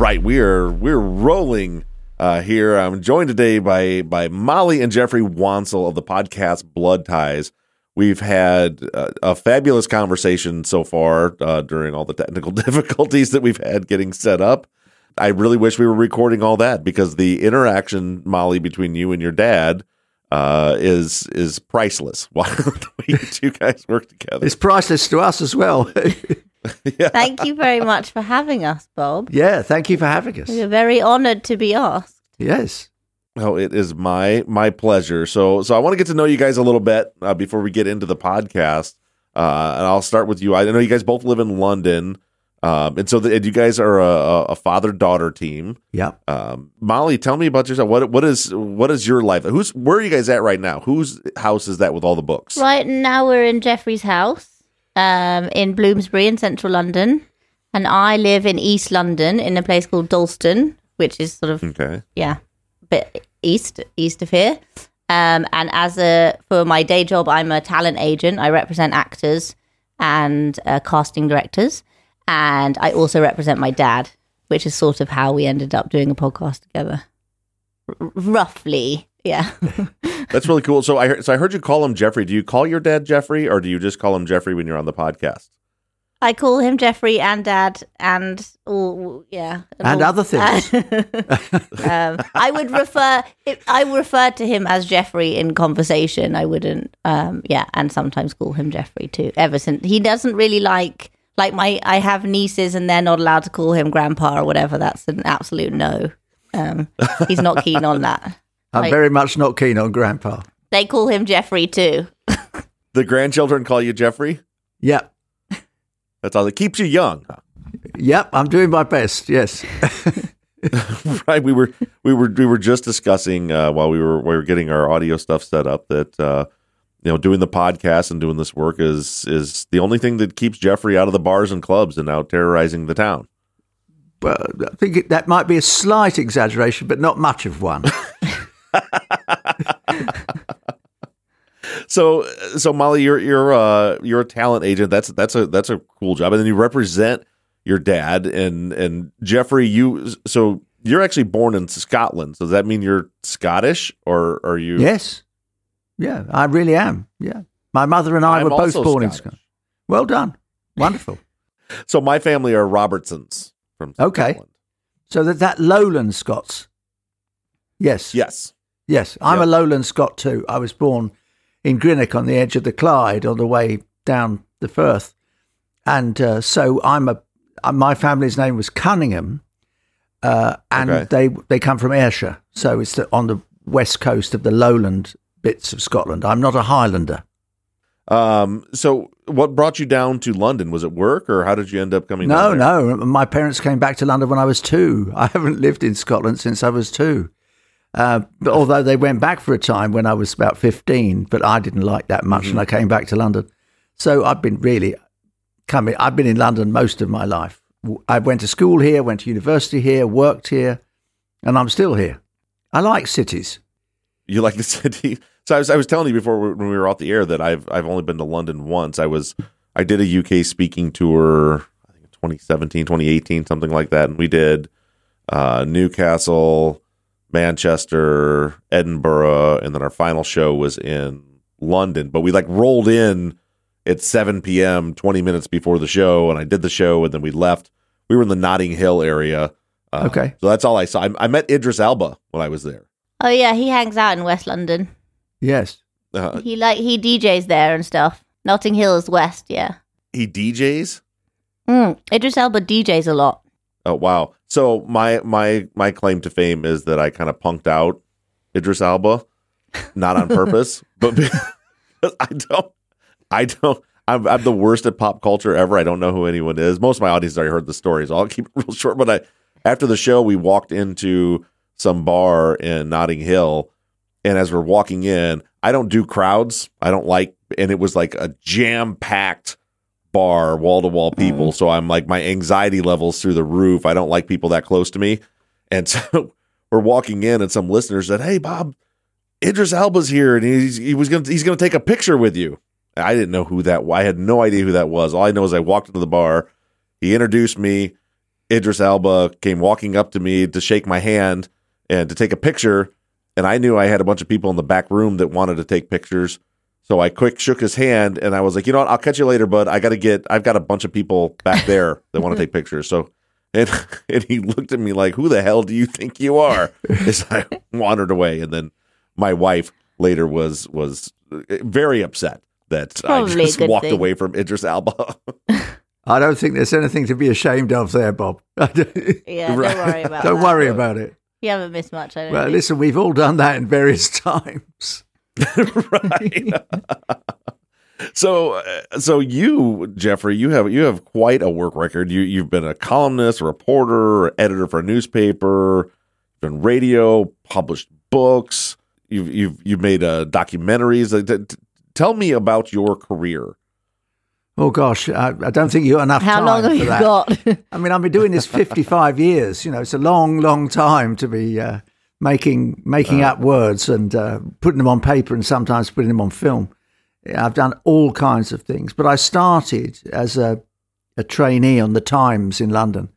Right, we are we're rolling uh, here. I'm joined today by by Molly and Geoffrey Wansell of the podcast Blood Ties. We've had uh, a fabulous conversation so far uh, during all the technical difficulties that we've had getting set up. I really wish we were recording all that because the interaction, Molly, between you and your dad uh, is is priceless. The way you two guys work together, It's priceless to us as well. Thank you very much for having us, Bob. yeah, thank you for having us. We're very honoured to be asked. Yes. Oh, it is my my pleasure. So so I want to get to know you guys a little bit uh, before we get into the podcast. Uh, and I'll start with you. I know you guys both live in London, um, and so the, and you guys are a, a father daughter team. Yeah. Um, Molly, tell me about yourself. What what is what is your life? Who's where are you guys at right now? Whose house is that with all the books? Right now, we're in Geoffrey's house um, in Bloomsbury in central London. And I live in East London in a place called Dalston, which is sort of, Okay. yeah, a bit east, east of here. Um, and as a, for my day job, I'm a talent agent. I represent actors and uh, casting directors. And I also represent my dad, which is sort of how we ended up doing a podcast together. R- roughly, yeah. That's really cool. So I heard, so I heard you call him Geoffrey. Do you call your dad Geoffrey, or do you just call him Geoffrey when you're on the podcast? I call him Geoffrey and Dad and all yeah And all- other things. um, I would refer I refer to him as Geoffrey in conversation. I wouldn't um, yeah, and sometimes call him Geoffrey too. Ever since he doesn't really like like my I have nieces and they're not allowed to call him grandpa or whatever. That's an absolute no. Um, he's not keen on that. I'm Like- very much not keen on Grandpa. They call him Geoffrey too. The grandchildren call you Geoffrey. Yep. That's all. It keeps you young. Yep. I'm doing my best. Yes. right we were we were we were just discussing uh, while we were we were getting our audio stuff set up that uh, you know doing the podcast and doing this work is is the only thing that keeps Geoffrey out of the bars and clubs and out terrorizing the town. well, I think it, that might be a slight exaggeration, but not much of one. So so Molly, you're you're uh you're a talent agent. That's that's a that's a cool job, and then you represent your dad and and Geoffrey. You so you're actually born in Scotland. So does that mean you're Scottish or are you? yes. Yeah, I really am. Yeah. My mother and I I'm were both born in Scotland. Well done. Wonderful. So my family are Robertsons from Scotland. Okay. So that that lowland Scots. Yes. Yes. Yes, I'm Yep. a lowland Scot too. I was born in Greenock on the edge of the Clyde on the way down the Firth. And uh, so I'm a, uh, my family's name was Cunningham, uh, and Okay. they they come from Ayrshire. So it's the, on the west coast of the lowland bits of Scotland. I'm not a Highlander. Um. So, what brought you down to London? Was it work, or how did you end up coming? No, no. My parents came back to London when I was two. I haven't lived in Scotland since I was two. Uh, but although they went back for a time when I was about 15, but I didn't like that much and I came back to London. So I've been really coming, I've been in London most of my life. I went to school here, went to university here, worked here, and I'm still here. I like cities. You like the city? So I was I was telling you before when we were off the air that I've I've only been to London once. I was I did a UK speaking tour. I think 2017, 2018, something like that, and we did uh, Newcastle, Manchester, Edinburgh, and then our final show was in London. But we like rolled in at 7 p.m. 20 minutes before the show, and I did the show, and then we left. We were in the Notting Hill area. Uh, Okay. so that's all I saw. I, I met Idris Elba when I was there. Oh yeah, he hangs out in West London. Yes. Uh, He like he DJs there and stuff. Notting Hill is west, yeah. he DJs. Mm. Idris Elba DJs a lot. Oh wow! So my my my claim to fame is that I kind of punked out Idris Elba, not on purpose, but I don't, I don't, I'm, I'm the worst at pop culture ever. I don't know who anyone is. Most of my audience already heard the story, so I'll keep it real short. But I, after the show, we walked into some bar in Notting Hill, and as we're walking in, I don't do crowds. I don't like, and it was like a jam packed bar, wall to wall people. So I'm like, my anxiety levels through the roof. I don't like people that close to me, and so we're walking in, and some listeners said, "Hey, Bob." Idris Elba's here, and he's he was gonna he's gonna take a picture with you. I didn't know who that. I had no idea who that was. All I know is I walked into the bar. He introduced me. Idris Elba came walking up to me to shake my hand and to take a picture. And I knew I had a bunch of people in the back room that wanted to take pictures. So I quick shook his hand and I was like, you know what? I'll catch you later, bud. I got to get. I've got a bunch of people back there that want to mm-hmm. take pictures. So. And, and he looked at me like, "Who the hell do you think you are?" As I wandered away, and then my wife later was was uh, very upset that I probably a just walked thing. away from Idris Elba. I don't think there's anything to be ashamed of there, Bob. Yeah, Right. don't worry about don't that. worry about it. You haven't missed much. I don't Well, think. listen, we've all done that in various times. right. so uh, so you Geoffrey, you have you have quite a work record. You you've been a columnist, a reporter, editor for a newspaper, been radio, published books. You've you've you've made uh, documentaries. Like, t- t- Tell me about your career. Oh gosh, I, I don't think you got enough How time long have for you that. got? I mean, I've been doing this 55 years. You know, it's a long, long time to be uh, making making up words and uh, putting them on paper and sometimes putting them on film. I've done all kinds of things, but I started as a, a trainee on the Times in London,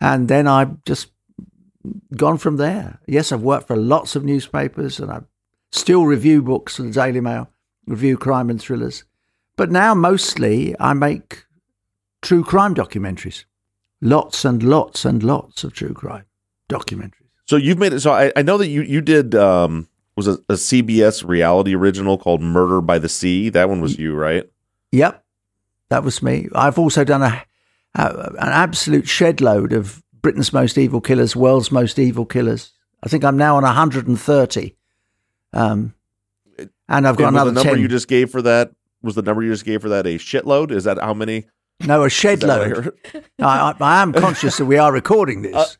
and then I've just gone from there. Yes, I've worked for lots of newspapers, and I still review books for the Daily Mail, review crime and thrillers. But now mostly I make true crime documentaries. Lots and lots and lots of true crime documentaries. So you've made it. So I, I know that you you did um was a, a CBS reality original called Murder by the Sea. That one was you, right? Yep, that was me. I've also done a, a an absolute shed load of Britain's most evil killers, world's most evil killers. I think I'm now on 130. Um, and I've got And another the number 10. you just gave for that was the number you just gave for that a shitload? Is that how many? no, a shed that what I load. I, I, I am conscious that we are recording this.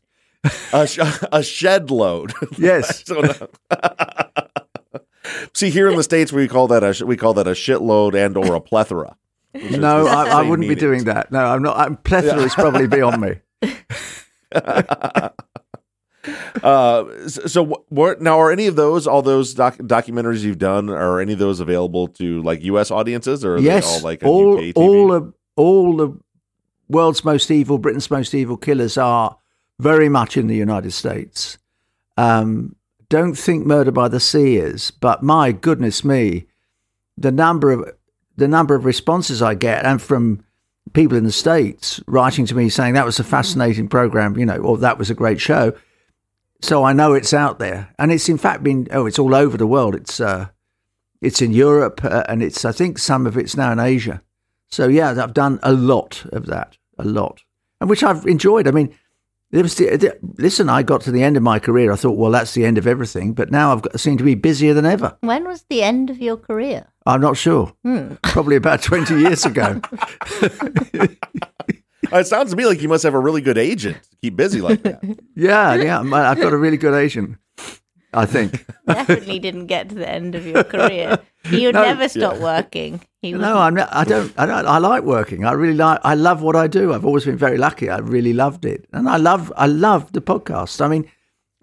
A, sh- a shed load. yes. So See, here in the states, we call that a sh- we call that a shitload and or a plethora. No, I, I wouldn't be doing that. No, I'm not. I'm, plethora is probably beyond me. Uh, so wh- now are any of those all those doc- documentaries you've done are any of those available to like U.S. audiences or are yes, they all like all UK TV? all the all the world's most evil, Britain's most evil killers are very much in the United States. Um, don't think Murder by the Sea is, but my goodness me, the number of the number of responses I get, and from people in the states writing to me saying that was a fascinating program, you know, or that was a great show. So I know it's out there, and it's in fact been oh, it's all over the world. It's uh, it's in Europe, uh, and it's I think some of it's now in Asia. So yeah, I've done a lot of that, a lot, and which I've enjoyed. I mean, the, the- listen. I got to the end of my career. I thought, well, that's the end of everything. But now I've got, seem to be busier than ever. when was the end of your career? I'm not sure. Hmm. Probably about twenty years ago. It sounds to me like you must have a really good agent to keep busy like that. yeah, yeah. I've got a really good agent. I think. Definitely didn't get to the end of your career. He would No, never stop working. He was, No, I'm not, I don't. I don't. I like working. I really like. I love what I do. I've always been very lucky. I really loved it, and I love. I love the podcast. I mean,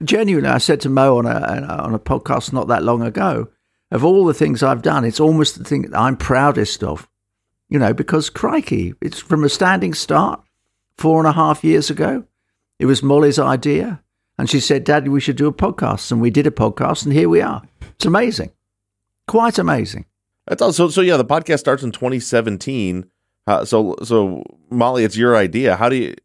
genuinely, I said to Mo on a on a podcast not that long ago, of all the things I've done, it's almost the thing that I'm proudest of. You know, because crikey, it's from a standing start four and a half years ago. It was Molly's idea, and she said, "Daddy, we should do a podcast," and we did a podcast, and here we are. It's amazing, quite amazing. That's all. So, so yeah, the podcast starts in 2017. Uh, so, so Molly, it's your idea. How do you?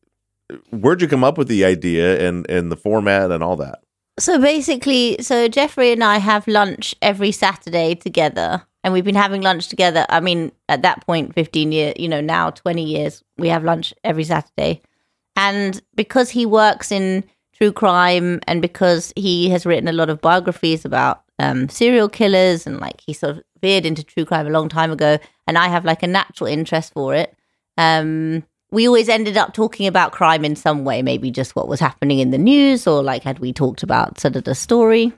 Where'd you come up with the idea and and the format and all that? So basically, so Geoffrey and I have lunch every Saturday together, and we've been having lunch together. I mean, at that point, 15 years, you know, now 20 years, we have lunch every Saturday. And because he works in true crime and because he has written a lot of biographies about um, serial killers and like he sort of veered into true crime a long time ago, and I have like a natural interest for it. Um, we always ended up talking about crime in some way, maybe just what was happening in the news, or like had we talked about sort of the story.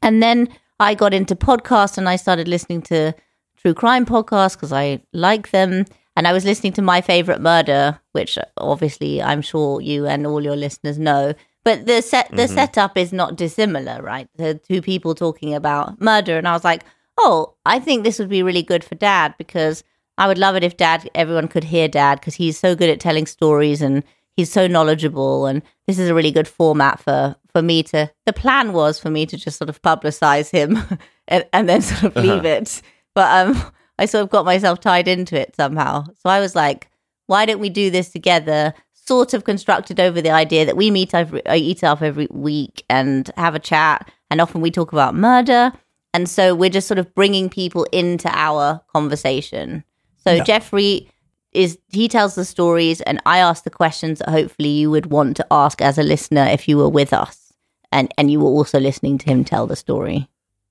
And then I got into podcasts and I started listening to true crime podcasts because I like them. And I was listening to My Favorite Murder, which obviously I'm sure you and all your listeners know. But the set the Mhm. setup is not dissimilar, right? The two people talking about murder, and I was like, oh, I think this would be really good for Dad because I would love it if Dad everyone could hear Dad because he's so good at telling stories and he's so knowledgeable, and this is a really good format for for me to. The plan was for me to just sort of publicize him and, and then sort of leave it, but um, I sort of got myself tied into it somehow. So I was like, why don't we do this together? Sort of constructed over the idea that we meet every, uh, eat up every week and have a chat, and often we talk about murder. And so we're just sort of bringing people into our conversation. So Yeah. Geoffrey is he tells the stories, and I ask the questions that hopefully you would want to ask as a listener if you were with us, and and you were also listening to him tell the story.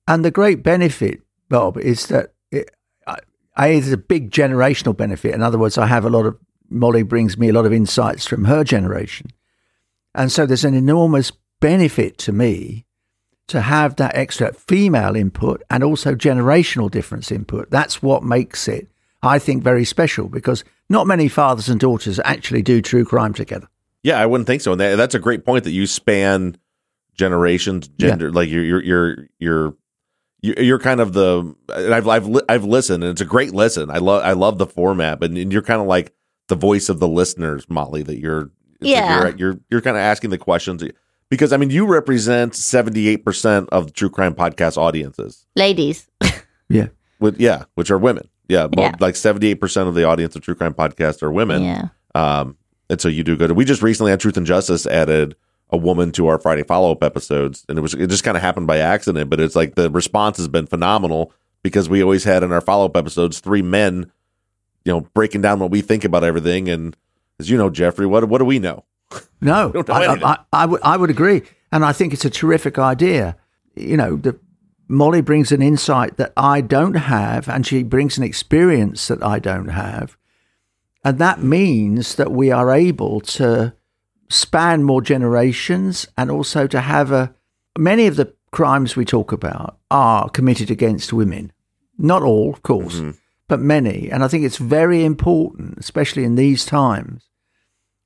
And the great benefit, Bob, is that it, I, I, it's a big generational benefit. In other words, I have a lot of, Molly brings me a lot of insights from her generation. And so there's an enormous benefit to me to have that extra female input and also generational difference input. That's what makes it, I think, very special because not many fathers and daughters actually do true crime together. Yeah, I wouldn't think so. And that, that's a great point that you span generations, gender. Like you're you're you're you're you- you're kind of the. And I've I've I've listened, and it's a great listen. I love I love the format, but and you're kind of like the voice of the listeners, Molly. That you're it's like Yeah. you're you're, you're kind of asking the questions because I mean you represent seventy eight percent of true crime podcast audiences. Ladies, Yeah. With yeah, which are women. Yeah, well, Yeah. like seventy eight percent of the audience of true crime podcasts are women. yeah, Um, and so you do good. We just recently on Truth and Justice added a woman to our Friday follow up episodes, and it was it just kind of happened by accident, but it's like the response has been phenomenal because we always had in our follow up episodes three men, you know, breaking down what we think about everything. And as you know, Geoffrey, what what do we know? No, don't know I. I, I, would, I would agree. And I think it's a terrific idea. You know, the, Molly brings an insight that I don't have, and she brings an experience that I don't have. And that mm. means that we are able to span more generations and also to have a. Many of the crimes we talk about are committed against women. Not all, of course, mm-hmm. But many. And I think it's very important, especially in these times,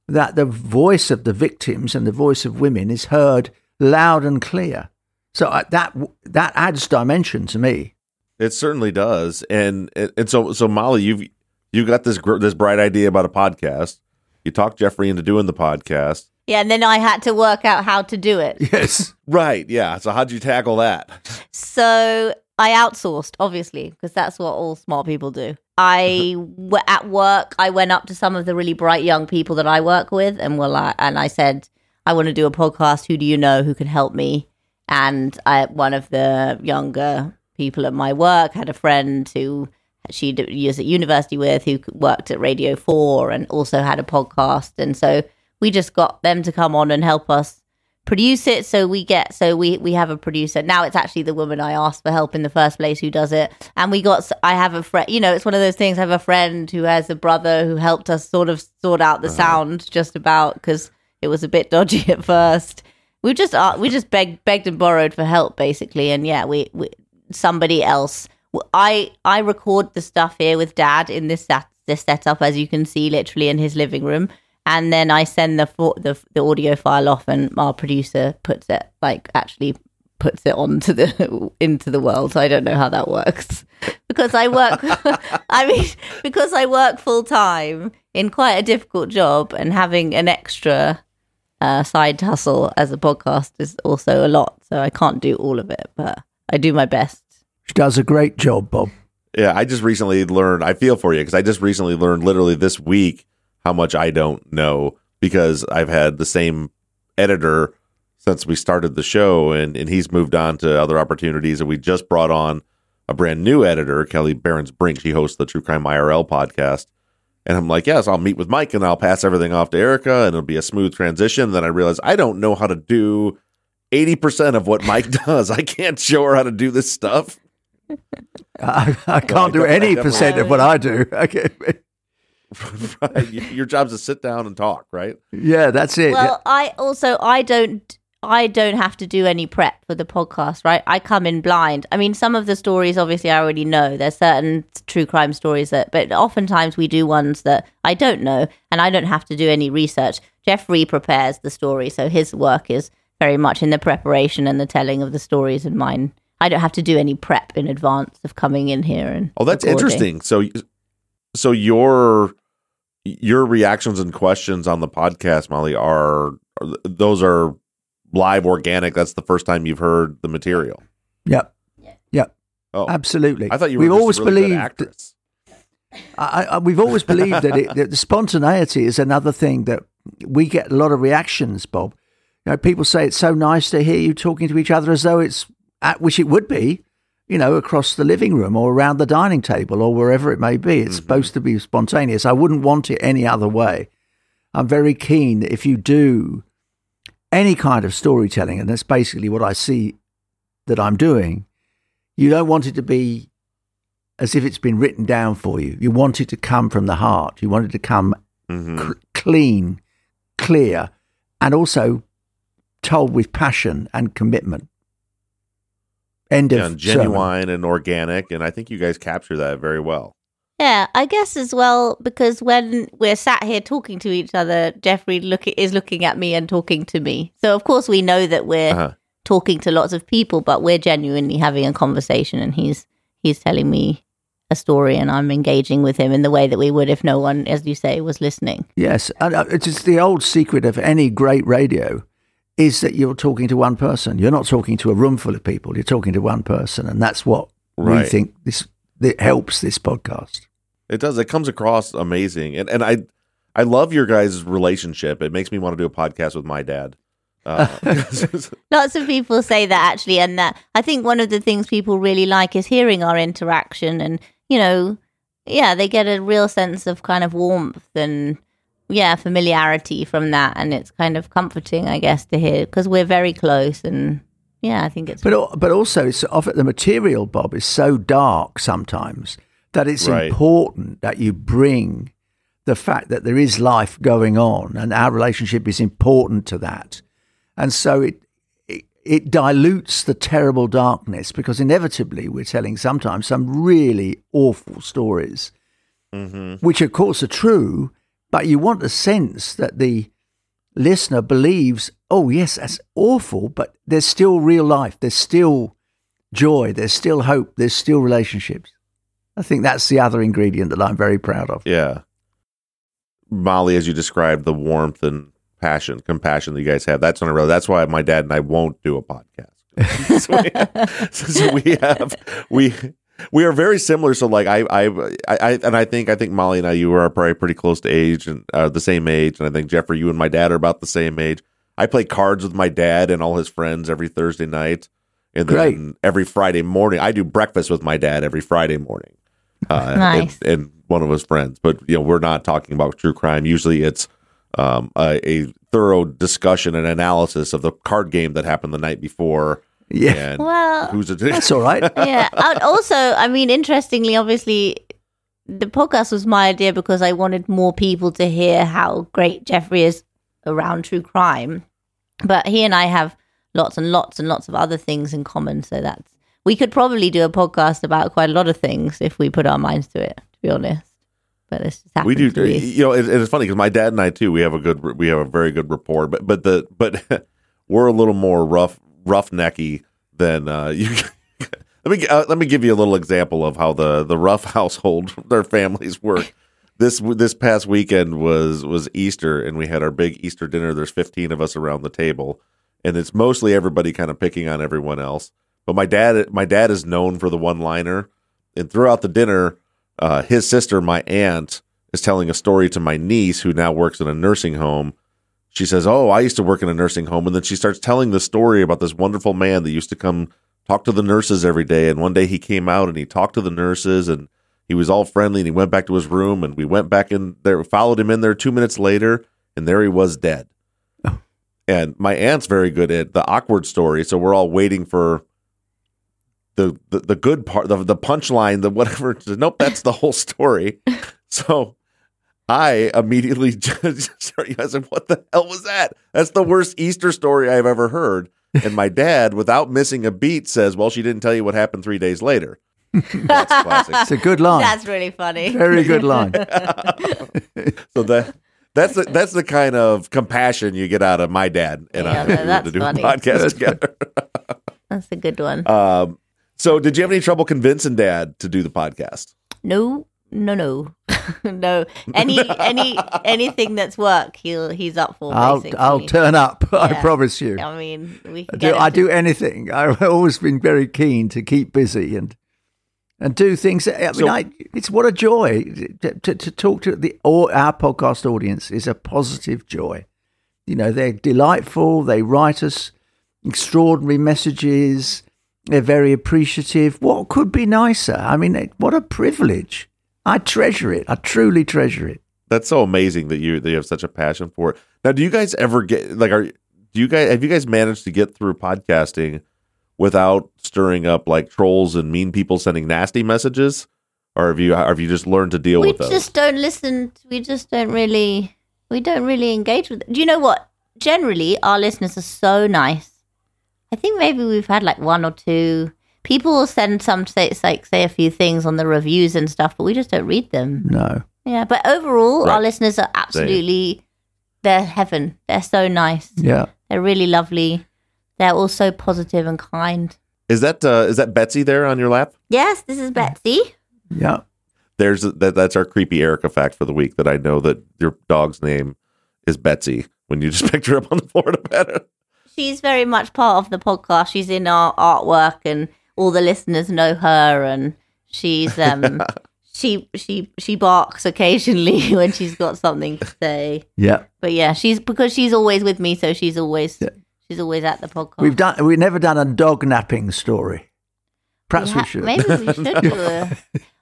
that the voice of the victims and the voice of women is heard loud and clear. So uh, that that adds dimension to me. It certainly does. And and so so Molly, you've you got this gr- this bright idea about a podcast. You talked Geoffrey into doing the podcast. yeah. And then I had to work out how to do it. Yes. Right. Yeah. So how'd you tackle that? So I outsourced, obviously, because that's what all smart people do. I uh-huh. w- at work, I went up to some of the really bright young people that I work with, and were like, and I said, I want to do a podcast. Who do you know who can help me? And I, one of the younger people at my work had a friend who she was at university with, who worked at Radio Four and also had a podcast, and so we just got them to come on and help us produce it so we get so we we have a producer. Now it's actually the woman i asked for help in the first place who does it. And we got i have a friend you know it's one of those things i have a friend who has a brother who helped us sort of sort out the sound just about because it was a bit dodgy at first. We just uh, we just begged begged and borrowed for help basically and yeah we, we somebody else. I i record the stuff here with dad in this set, this setup as you can see literally in his living room and then I send the, fo- the the audio file off, and our producer puts it like actually puts it onto the into the world. So I don't know how that works because I work. I mean, because I work full time in quite a difficult job, and having an extra uh, side hustle as a podcast is also a lot. So I can't do all of it, but I do my best. She does a great job, Bob. Yeah, I just recently learned. I feel for you because I just recently learned, literally this week, how much I don't know because I've had the same editor since we started the show, and and he's moved on to other opportunities, and we just brought on a brand new editor, Kelly Barons Brink. She hosts the True Crime IRL podcast, and I'm like, yes, I'll meet with Mike, and I'll pass everything off to Erica, and it'll be a smooth transition. Then I realize I don't know how to do. 80% of what Mike does. I can't show her how to do this stuff. I, I can't Well, I do any percent of what I do. Okay. right. Your job's to sit down and talk, right? Yeah, that's it. Well, I also I don't I don't have to do any prep for the podcast, right? I come in blind. I mean, some of the stories obviously I already know. There's certain true crime stories that, but oftentimes we do ones that I don't know, and I don't have to do any research. Geoffrey prepares the story, so his work is very much in the preparation and the telling of the stories, and mine. I don't have to do any prep in advance of coming in here and. Oh, that's recording. interesting. So, so your your reactions and questions on the podcast, Molly, are are- those are live, organic. That's the first time you've heard the material. Yep. Yep. Oh, Absolutely. I thought you were We've always a really good believed. actress. I, I, we've always believed that, it, that the spontaneity is another thing that we get a lot of reactions, Bob. You know, people say it's so nice to hear you talking to each other as though it's, at, which it would be, you know, across the living room or around the dining table or wherever it may be. It's supposed to be spontaneous. I wouldn't want it any other way. I'm very keen that if you do any kind of storytelling, and that's basically what I see that I'm doing, you don't want it to be as if it's been written down for you. You want it to come from the heart. You want it to come Mhm. cl- clean, clear, and also told with passion and commitment. End of Yeah, and sermon. genuine and organic, and I think you guys capture that very well. Yeah, I guess as well because when we're sat here talking to each other, Geoffrey look is looking at me and talking to me. So of course we know that we're Uh-huh. talking to lots of people, but we're genuinely having a conversation, and he's he's telling me a story, and I'm engaging with him in the way that we would if no one, as you say, was listening. Yes, and uh, it's just the old secret of any great radio is that you're talking to one person. You're not talking to a room full of people. You're talking to one person, and that's what we think this that helps this podcast. It does. It comes across amazing, and and I I love your guys' relationship. It makes me want to do a podcast with my dad. Uh, Lots of people say that actually, and that I think one of the things people really like is hearing our interaction, and you know, yeah, they get a real sense of kind of warmth and yeah, familiarity from that, and it's kind of comforting, I guess, to hear because we're very close, and yeah, I think it's But al- but also, it's often the material, Bob, is so dark sometimes that it's Right. important that you bring the fact that there is life going on, and our relationship is important to that, and so it. It, it dilutes the terrible darkness because inevitably we're telling sometimes some really awful stories, mhm. which of course are true, but you want a sense that the listener believes, oh, yes, that's awful, but there's still real life. There's still joy. There's still hope. There's still relationships. I think that's the other ingredient that I'm very proud of. Yeah. Molly, as you described, the warmth and passion, compassion that you guys have. That's when I realized that's why my dad and I won't do a podcast. so, we, so we have we we are very similar. So like I I I and I think I think Molly and I you are probably pretty close to age and uh, the same age, and I think Geoffrey, you and my dad are about the same age. I play cards with my dad and all his friends every Thursday night, and then Great. every Friday morning I do breakfast with my dad every Friday morning. Uh, Nice. and, and one of his friends, but you know we're not talking about true crime. Usually it's um, a, a thorough discussion and analysis of the card game that happened the night before. Yeah. And well, who's it? That's all right. yeah. And also, I mean, interestingly, obviously, the podcast was my idea because I wanted more people to hear how great Geoffrey is around true crime. But he and I have lots and lots and lots of other things in common. So that's we could probably do a podcast about quite a lot of things if we put our minds to it. To be honest, but this just we do. to. You know, it, it's funny because my dad and I too. We have a good. We have a very good rapport. But but the but we're a little more rough roughnecky than uh, you. let me uh, let me give you a little example of how the the rough household their families work. This this past weekend was was Easter, and we had our big Easter dinner. There's 15 of us around the table, and it's mostly everybody kind of picking on everyone else. But my dad my dad is known for the one liner, and throughout the dinner, uh, his sister, my aunt, is telling a story to my niece who now works in a nursing home. She says, "Oh, I used to work in a nursing home," and then she starts telling the story about this wonderful man that used to come talk to the nurses every day. And one day he came out and he talked to the nurses, and he was all friendly. And he went back to his room, and we went back in there, followed him in there two minutes later, and there he was dead. Oh. And my aunt's very good at the awkward story, so we're all waiting for the the, the good part, the the punchline, the whatever. Nope, that's the whole story. So I immediately just started. I said, "What the hell was that? That's the worst Easter story I've ever heard." And my dad, without missing a beat, says, "Well, she didn't tell you what happened three days later." That's classic. It's a good line. That's really funny. Very good line. So that that's the that's the kind of compassion you get out of my dad and Yeah, I no, if we were that's to do funny. a podcast together. That's a good one. Um, so, did you have any trouble convincing Dad to do the podcast? No, no, no, no. Any, any, anything that's work, he'll he's up for. I'll basically. I'll turn up. I promise you. I mean, we I can do, I do anything. I've always been very keen to keep busy and and do things. I mean, So- I, it's what a joy to, to, to talk to the or our podcast audience is a positive joy. You know, they're delightful. They write us extraordinary messages. They're very appreciative. What could be nicer? I mean, what a privilege. I treasure it. I truly treasure it. That's so amazing that you that you have such a passion for it. Now, do you guys ever get like are do you guys have you guys managed to get through podcasting without stirring up like trolls and mean people sending nasty messages, or have you have you just learned to deal we with those? just don't listen. We just don't really. We don't really engage with. Do you know what? Generally, our listeners are so nice. I think maybe we've had like one or two people will send some say like say a few things on the reviews and stuff, but we just don't read them. No. Yeah, but overall, our listeners are absolutely they're heaven. They're so nice. Yeah. They're really lovely. They're all so positive and kind. is that uh, is that Betsy there on your lap? Yes, this is Betsy. Yeah. There's that that's our creepy Erica fact for the week that I know that your dog's name is Betsy when you just picked her up on the Florida bed. She's very much part of the podcast. She's in our artwork, and all the listeners know her. And she's um, she she she barks occasionally when she's got something to say. Yeah. But yeah, she's because she's always with me, so she's always yeah. she's always at the podcast. We've done. We've never done a dog napping story. Perhaps we, ha- should. Maybe we should do a.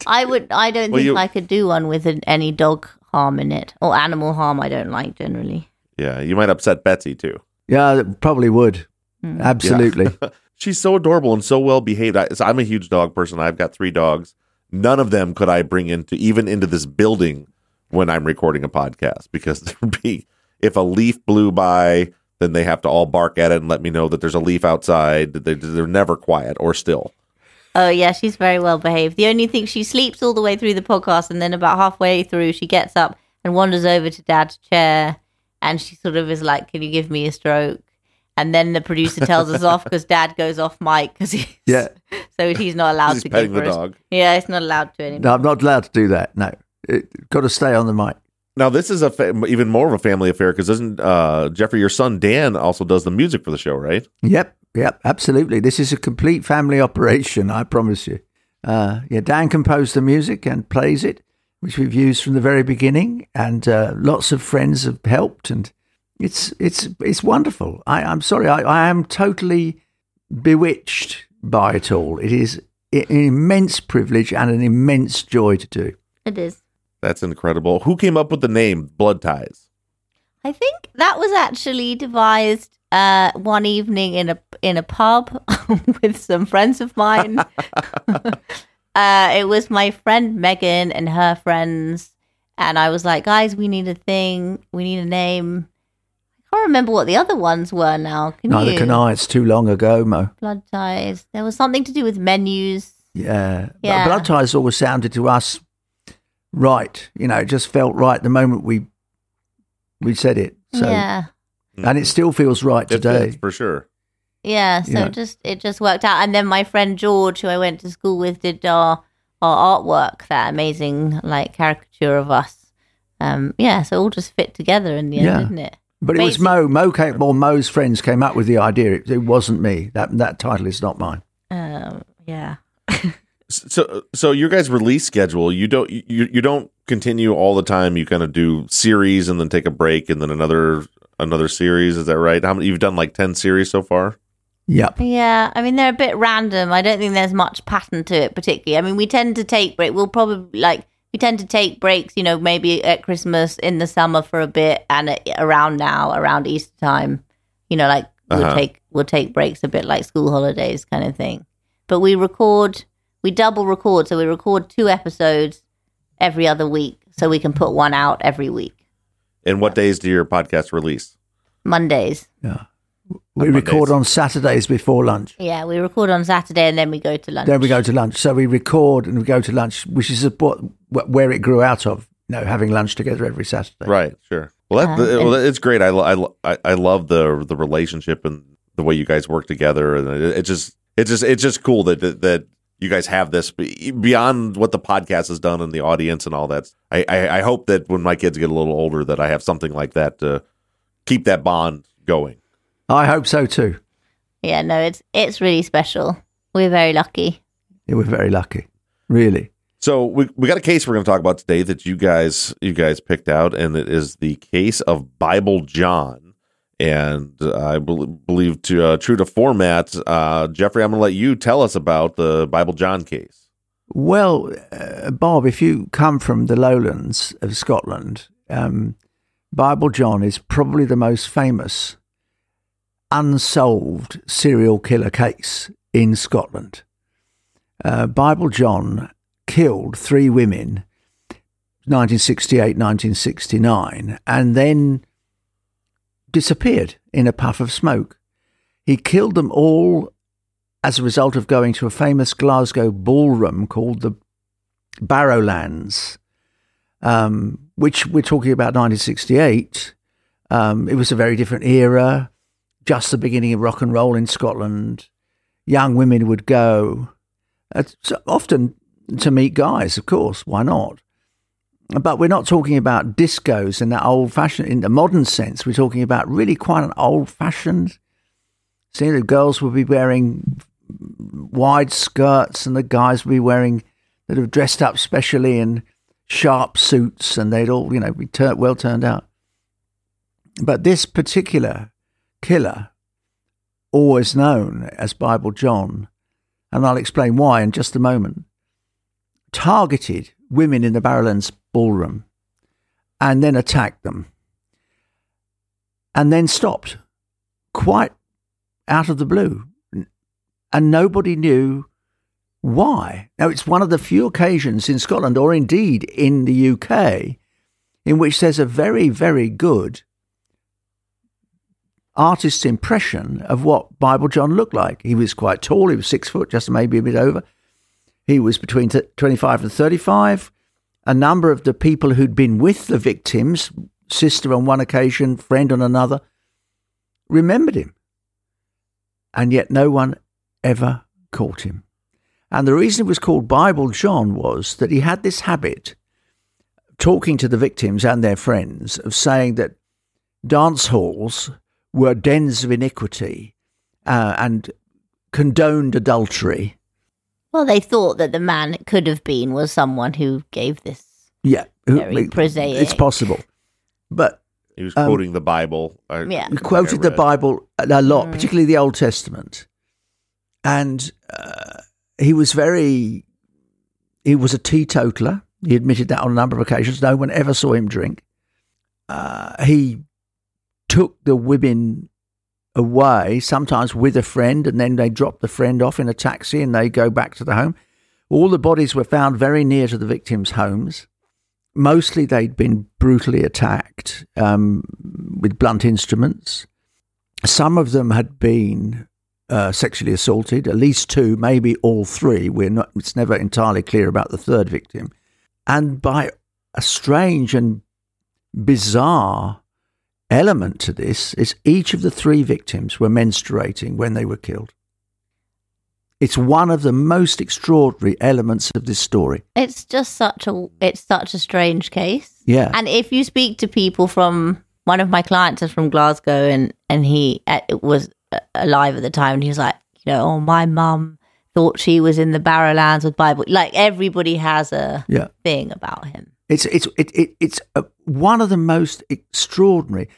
I would. I don't Well, think you- I could do one with an, any dog harm in it or animal harm. I don't like generally. Yeah, you might upset Betsy too. Yeah, probably would. Hmm. Absolutely. She's so adorable and so well behaved. I, so I'm a huge dog person. I've got three dogs. None of them could I bring into even into this building when I'm recording a podcast because there would be if a leaf blew by, then they have to all bark at it and let me know that there's a leaf outside. They, they're never quiet or still. Oh yeah, she's very well behaved. The only thing she sleeps all the way through the podcast, and then about halfway through, she gets up and wanders over to Dad's chair, and she sort of is like, "Can you give me a stroke?" And then the producer tells us off because Dad goes off mic because he's Yeah. so he's not allowed He's to petting give the her a- dog. Yeah, he's not allowed to anymore. No, I'm not allowed to do that. No, it, got to stay on the mic. Now this is a fa- even more of a family affair because doesn't uh, Geoffrey, your son Dan, also does the music for the show, right? Yep, yep, absolutely. This is a complete family operation. I promise you. Uh, yeah, Dan composed the music and plays it, which we've used from the very beginning, and uh, lots of friends have helped, and it's it's it's wonderful. I, I'm sorry, I, I am totally bewitched by it all. It is an immense privilege and an immense joy to do. It is. That's incredible. Who came up with the name Blood Ties? I think that was actually devised uh, one evening in a in a pub with some friends of mine. uh, it was my friend Megan and her friends, and I was like, "Guys, we need a thing. We need a name." I can't remember what the other ones were now. Can Neither you? can I. It's too long ago, Mo. Blood ties. There was something to do with menus. Yeah. But Yeah. Blood ties always sounded to us right. You know, it just felt right the moment we we said it. So yeah. and it still feels right It today. fits, for sure. Yeah, so Yeah. it just it just worked out. And then my friend George, who I went to school with, did our our artwork, that amazing like caricature of us. Um, yeah, so it all just fit together in the end, Yeah. didn't it? But it was Mo. Mo came, or Mo's friends came up with the idea. It, it wasn't me. That that title is not mine. Um, yeah. So, so your guys' release schedule, you don't you you don't continue all the time. You kind of do series and then take a break and then another another series. Is that right? How many you've done? Like ten series so far. Yep. Yeah, I mean they're a bit random. I don't think there's much pattern to it particularly. I mean we tend to take break. We'll probably like we tend to take breaks. You know, maybe at Christmas in the summer for a bit, and at, around now, around Easter time. You know, like we'll Uh-huh. take we'll take breaks a bit like school holidays kind of thing. but we record, we double record. So we record two episodes every other week so we can put one out every week. And what days do your podcast release? Mondays. Yeah. We On record on Saturdays before lunch. Yeah, we record on Saturday and then we go to lunch. Then we go to lunch. So we record and we go to lunch, which is what, where it grew out of. You know, having lunch together every Saturday. Right, sure. Well, that, well, it's great. I, lo- I, lo- I, I love the the relationship and the way you guys work together, and it, it just it's just it's just cool that that, that you guys have this beyond what the podcast has done and the audience and all that. I, I I hope that when my kids get a little older, that I have something like that to keep that bond going. I hope so too. Yeah, no, it's it's really special. We're very lucky. Yeah, we're very lucky. Really. So we we got a case we're going to talk about today that you guys you guys picked out, and it is the case of Bible John. And I bel believe to uh, true to format, uh, Geoffrey, I'm going to let you tell us about the Bible John case. Well, uh, Bob, if you come from the lowlands of Scotland, um, Bible John is probably the most famous unsolved serial killer case in Scotland. Uh, Bible John killed three women 1968 1969 and then disappeared in a puff of smoke. He killed them all as a result of going to a famous Glasgow ballroom called the Barrowlands, um, which we're talking about 1968. Um, it was a very different era, just the beginning of rock and roll in Scotland. Young women would go, uh, so often to meet guys, of course, why not? But we're not talking about discos in that old fashioned, in the modern sense. We're talking about really quite an old fashioned. See, the girls would be wearing wide skirts and the guys would be wearing that have dressed up specially in sharp suits and they'd all, you know, be tur- well turned out. But this particular killer, always known as Bible John, and I'll explain why in just a moment, targeted women in the Barrowlands ballroom and then attacked them and then stopped quite out of the blue and nobody knew why. Now, it's one of the few occasions in Scotland, or indeed in the UK, in which there's a very, very good artist's impression of what Bible John looked like. He was quite tall, he was six foot, just maybe a bit over. He was between t- 25 and 35. A number of the people who'd been with the victims, sister on one occasion, friend on another, remembered him. And yet no one ever caught him. And the reason it was called Bible John was that he had this habit, talking to the victims and their friends, of saying that dance halls were dens of iniquity uh, and condoned adultery. Well, they thought that the man it could have been was someone who gave this. Yeah, Very prosaic. It's possible, but He was Um, quoting the Bible. I- Yeah. he quoted the. Bible a a lot, Mm. particularly the Old Testament, and uh, he was very. He was a teetotaler. He admitted that on a number of occasions. No one ever saw him drink. Uh, he took the women away, sometimes with a friend, and then they drop the friend off in a taxi and they go back to the home. All the bodies were found very near to the victims' homes. Mostly they'd been brutally attacked um, with blunt instruments. Some of them had been uh, sexually assaulted, at least two, maybe all three. We're not, it's never entirely clear about the third victim. And by a strange and bizarre element to this is each of the three victims were menstruating when they were killed. It's one of the most extraordinary elements of this story. It's just such a it's such a strange case. Yeah. And if you speak to people from one of my clients is from Glasgow, and and he uh, was uh, alive at the time, and he was like, you know, oh, my mum thought she was in the Barrowlands with Bible. Like everybody has a Yeah. thing about him. It's it's it, it it's uh one of the most extraordinary.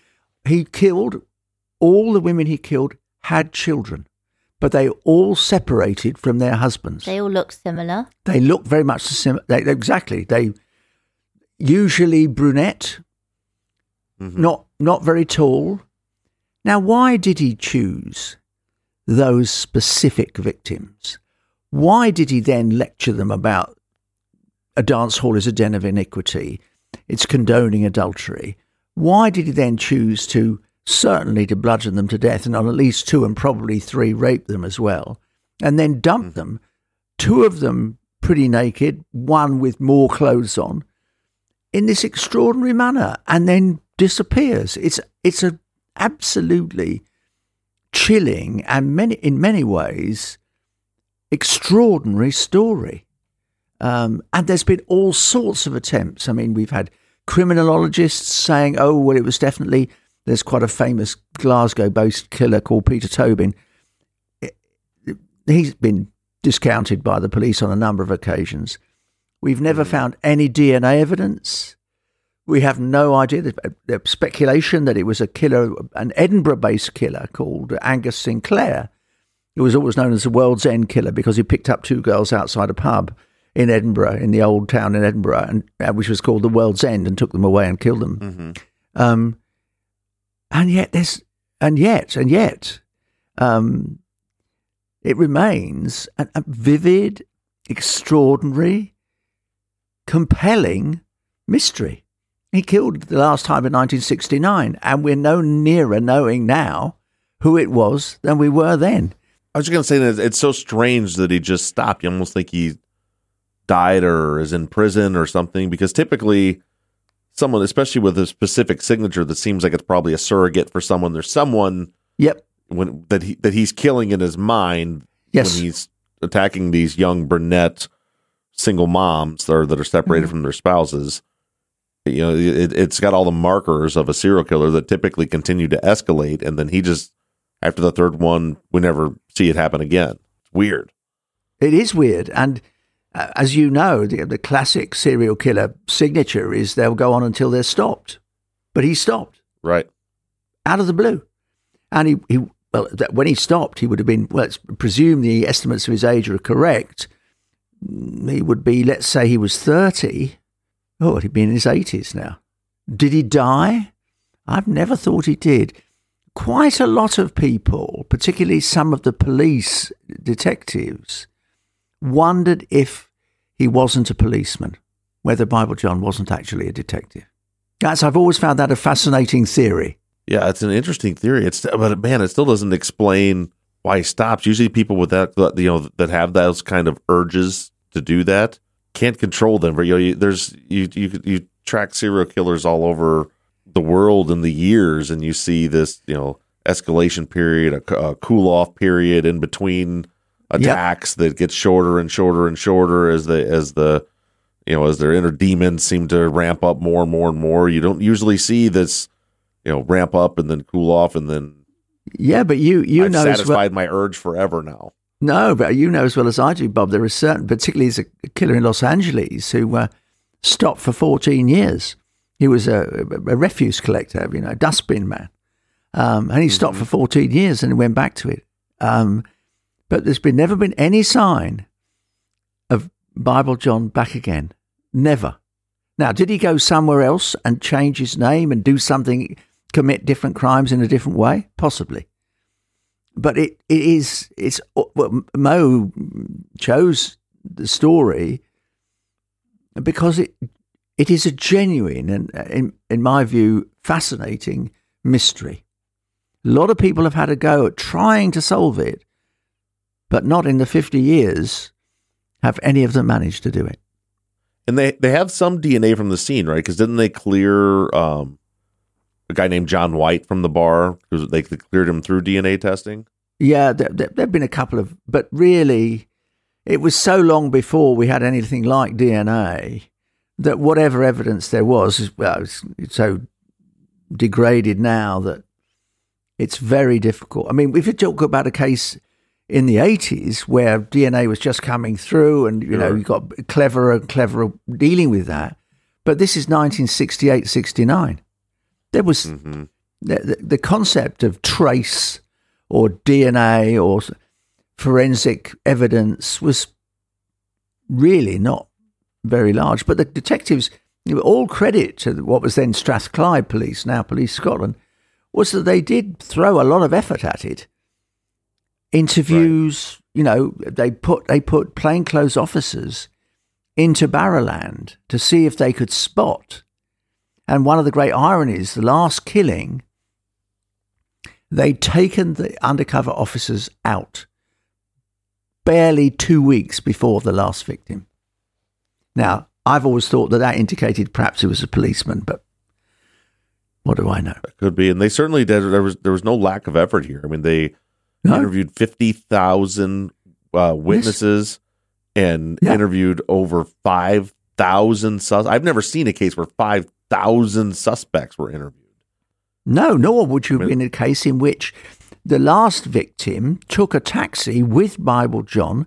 He killed all the women he killed had children, but they all separated from their husbands. They all look similar. They look very much the same. They, they- exactly. They usually brunette, Mhm. not not very tall. Now, why did he choose those specific victims? Why did he then lecture them about a dance hall is a den of iniquity? It's condoning adultery. Why did he then choose to certainly to bludgeon them to death and on at least two and probably three rape them as well, and then dump them? Two of them pretty naked, one with more clothes on, in this extraordinary manner, and then disappears. It's it's a absolutely chilling and many in many ways extraordinary story. Um, and there's been all sorts of attempts. I mean, we've had criminologists saying, "Oh, well, it was definitely." There's quite a famous Glasgow-based killer called Peter Tobin. He's been discounted by the police on a number of occasions. We've never mm. found any DNA evidence. We have no idea. There's speculation that it was a killer, an Edinburgh based killer called Angus Sinclair, who was always known as the World's End Killer because he picked up two girls outside a pub in Edinburgh, in the old town in Edinburgh, and uh, which was called the World's End, and took them away and killed them. Mm-hmm. Um, and yet, there's, and yet, and yet, um, it remains a, a vivid, extraordinary, compelling mystery. He killed the last time in 1969, and we're no nearer knowing now who it was than we were then. I was just going to say that it's so strange that he just stopped. You almost think he died or is in prison or something, because typically, someone, especially with a specific signature that seems like it's probably a surrogate for someone, there's someone. Yep when that he that he's killing in his mind yes. when he's attacking these young brunette single moms or that are separated mm-hmm. from their spouses. You know, it, it's got all the markers of a serial killer that typically continue to escalate, and then he just after the third one, we never see it happen again. It's weird. It is weird, and Uh, as you know, the, the classic serial killer signature is they'll go on until they're stopped, but he stopped right out of the blue, and he he well, when he stopped, he would have been, well, let's presume the estimates of his age are correct. Mm, he would be, let's say he was 30. Oh, he'd be in his 80s now. Did he die? I've never thought he did. Quite a lot of people, particularly some of the police detectives, wondered if he wasn't a policeman, whether Bible John wasn't actually a detective. That's, I've always found that a fascinating theory. Yeah, it's an interesting theory. It's but man, it still doesn't explain why he stops. Usually, people with that you know that have those kind of urges to do that can't control them. But you know, you, there's you you you track serial killers all over the world in the years, and you see this you know escalation period, a, a cool off period in between attacks yep. that get shorter and shorter and shorter as the as the you know as their inner demons seem to ramp up more and more and more. You don't usually see this you know ramp up and then cool off and then yeah but you you I've know satisfied well, my urge forever now no but you know as well as i do bob there are certain particularly as a killer in los angeles who uh, stopped for 14 years he was a, a refuse collector you know dustbin man um, and he stopped mm-hmm. for 14 years and went back to it um, but there's been never been any sign of bible john back again never now, did he go somewhere else and change his name and do something commit different crimes in a different way? Possibly. But it, it is, it's, well, Mo chose the story because it, it is a genuine and, in, in my view, fascinating mystery. A lot of people have had a go at trying to solve it, but not in the 50 years have any of them managed to do it. And they, they have some DNA from the scene, right? Because didn't they clear um, a guy named John White from the bar because they cleared him through DNA testing. Yeah, there, there have been a couple of, but really, it was so long before we had anything like DNA that whatever evidence there was, well, it's, it's so degraded now that it's very difficult. I mean, if you talk about a case in the 80s where DNA was just coming through and, you sure. know, you got cleverer and cleverer dealing with that. But this is 1968, 69 there was mm-hmm. the, the concept of trace or DNA or forensic evidence was really not very large. But the detectives, all credit to what was then Strathclyde Police, now Police Scotland, was that they did throw a lot of effort at it. Interviews, you know, they put they put plainclothes officers into Barrowland to see if they could spot. And one of the great ironies, the last killing, they'd taken the undercover officers out barely two weeks before the last victim. Now, I've always thought that that indicated perhaps it was a policeman, but what do I know? It could be, and they certainly did. There was there was no lack of effort here. I mean, they No? interviewed fifty thousand uh, witnesses and Yeah. interviewed over five thousand sus. I've never seen a case where five thousand suspects were interviewed. No, nor would you have Really? been a case in which the last victim took a taxi with Bible John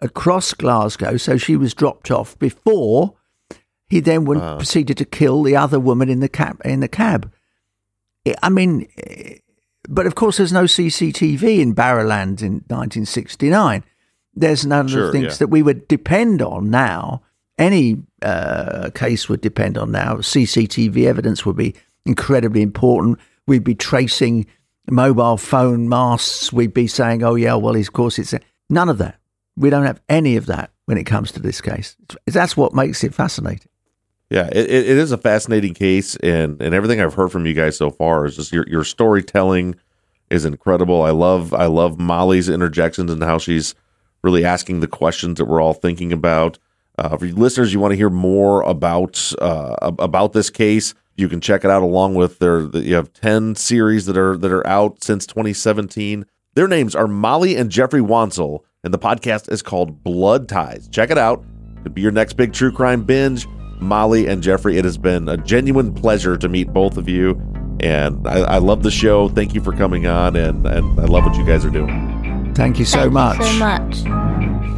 across Glasgow, so she was dropped off before he then went, Wow. proceeded to kill the other woman in the cab. In the cab, I- I mean, but of course, there's no CCTV in Barrowland in 1969. There's none of Sure, the things yeah. that we would depend on now. Any uh, case would depend on now. CCTV evidence would be incredibly important. We'd be tracing mobile phone masts. We'd be saying, "Oh yeah, well, of course it's a-" none of that. We don't have any of that when it comes to this case. That's what makes it fascinating. Yeah, it, it is a fascinating case, and and everything I've heard from you guys so far is just your your storytelling is incredible. I love I love Molly's interjections and how she's really asking the questions that we're all thinking about. Uh, for listeners, you want to hear more about uh, about this case, you can check it out along with their. You have ten series that are that are out since 2017. Their names are Molly and Geoffrey Wansell, and the podcast is called Blood Ties. Check it out. It could be your next big true crime binge. Molly and Geoffrey, it has been a genuine pleasure to meet both of you, and I, I love the show. Thank you for coming on, and and I love what you guys are doing. Thank you so Thank much. You so much.